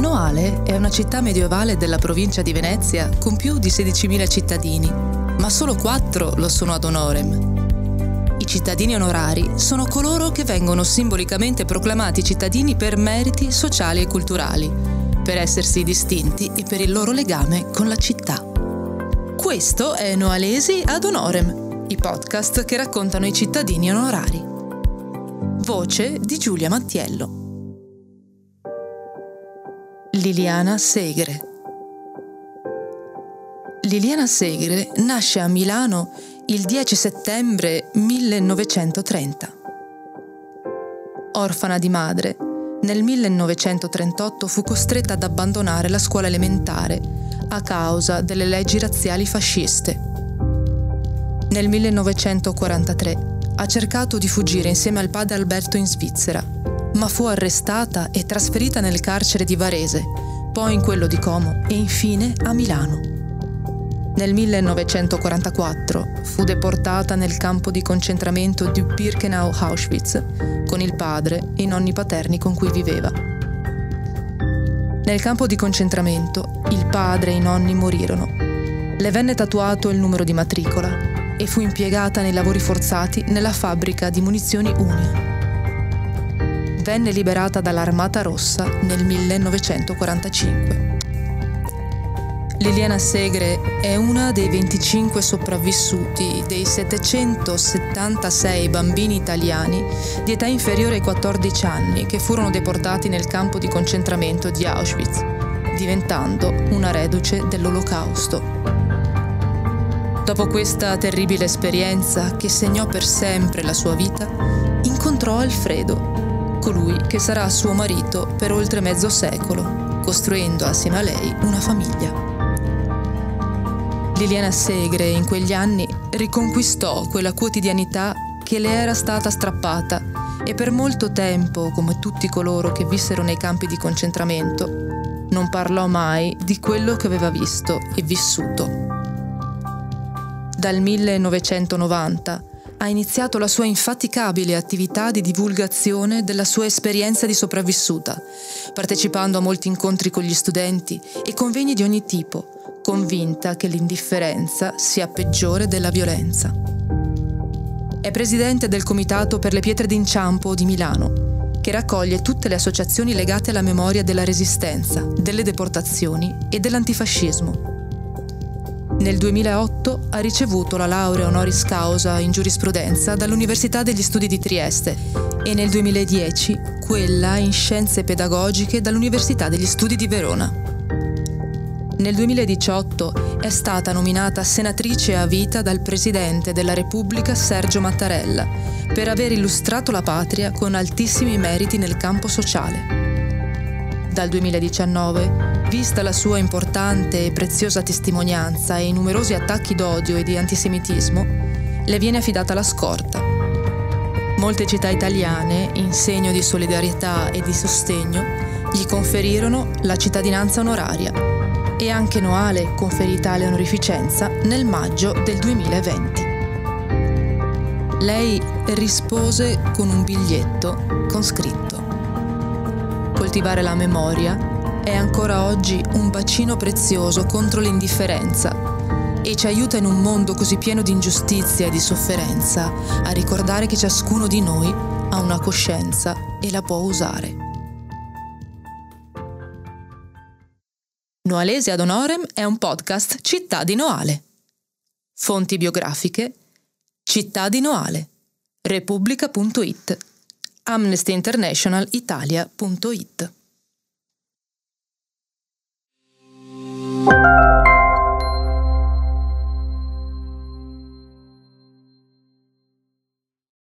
Noale è una città medievale della provincia di Venezia con più di 16.000 cittadini, ma solo 4 lo sono ad honorem. I cittadini onorari sono coloro che vengono simbolicamente proclamati cittadini per meriti sociali e culturali, per essersi distinti e per il loro legame con la città. Questo è Noalesi ad honorem, i podcast che raccontano i cittadini onorari. Voce di Giulia Mattiello. Liliana Segre. Liliana Segre nasce a Milano il 10 settembre 1930. Orfana di madre, nel 1938 fu costretta ad abbandonare la scuola elementare a causa delle leggi razziali fasciste. Nel 1943 ha cercato di fuggire insieme al padre Alberto in Svizzera ma fu arrestata e trasferita nel carcere di Varese, poi in quello di Como e infine a Milano. Nel 1944 fu deportata nel campo di concentramento di Birkenau-Auschwitz con il padre e i nonni paterni con cui viveva. Nel campo di concentramento il padre e i nonni morirono. Le venne tatuato il numero di matricola e fu impiegata nei lavori forzati nella fabbrica di munizioni Union venne liberata dall'Armata Rossa nel 1945. Liliana Segre è una dei 25 sopravvissuti dei 776 bambini italiani di età inferiore ai 14 anni che furono deportati nel campo di concentramento di Auschwitz, diventando una reduce dell'Olocausto. Dopo questa terribile esperienza che segnò per sempre la sua vita, incontrò Alfredo, colui che sarà suo marito per oltre mezzo secolo, costruendo assieme a lei una famiglia. Liliana Segre in quegli anni riconquistò quella quotidianità che le era stata strappata e per molto tempo, come tutti coloro che vissero nei campi di concentramento, non parlò mai di quello che aveva visto e vissuto. Dal 1990 ha iniziato la sua infaticabile attività di divulgazione della sua esperienza di sopravvissuta, partecipando a molti incontri con gli studenti e convegni di ogni tipo, convinta che l'indifferenza sia peggiore della violenza. È presidente del Comitato per le pietre d'inciampo di Milano, che raccoglie tutte le associazioni legate alla memoria della resistenza, delle deportazioni e dell'antifascismo nel 2008 ha ricevuto la laurea honoris causa in giurisprudenza dall'Università degli Studi di Trieste e nel 2010 quella in scienze pedagogiche dall'Università degli Studi di Verona. Nel 2018 è stata nominata senatrice a vita dal Presidente della Repubblica Sergio Mattarella per aver illustrato la patria con altissimi meriti nel campo sociale. Dal 2019 Vista la sua importante e preziosa testimonianza e i numerosi attacchi d'odio e di antisemitismo, le viene affidata la scorta. Molte città italiane, in segno di solidarietà e di sostegno, gli conferirono la cittadinanza onoraria e anche Noale conferì tale onorificenza nel maggio del 2020. Lei rispose con un biglietto con scritto Coltivare la memoria è ancora oggi un bacino prezioso contro l'indifferenza e ci aiuta in un mondo così pieno di ingiustizia e di sofferenza a ricordare che ciascuno di noi ha una coscienza e la può usare. Noalesi ad honorem è un podcast Città di Noale. Fonti biografiche Città di Noale, Repubblica.it, Amnesty International Italia.it.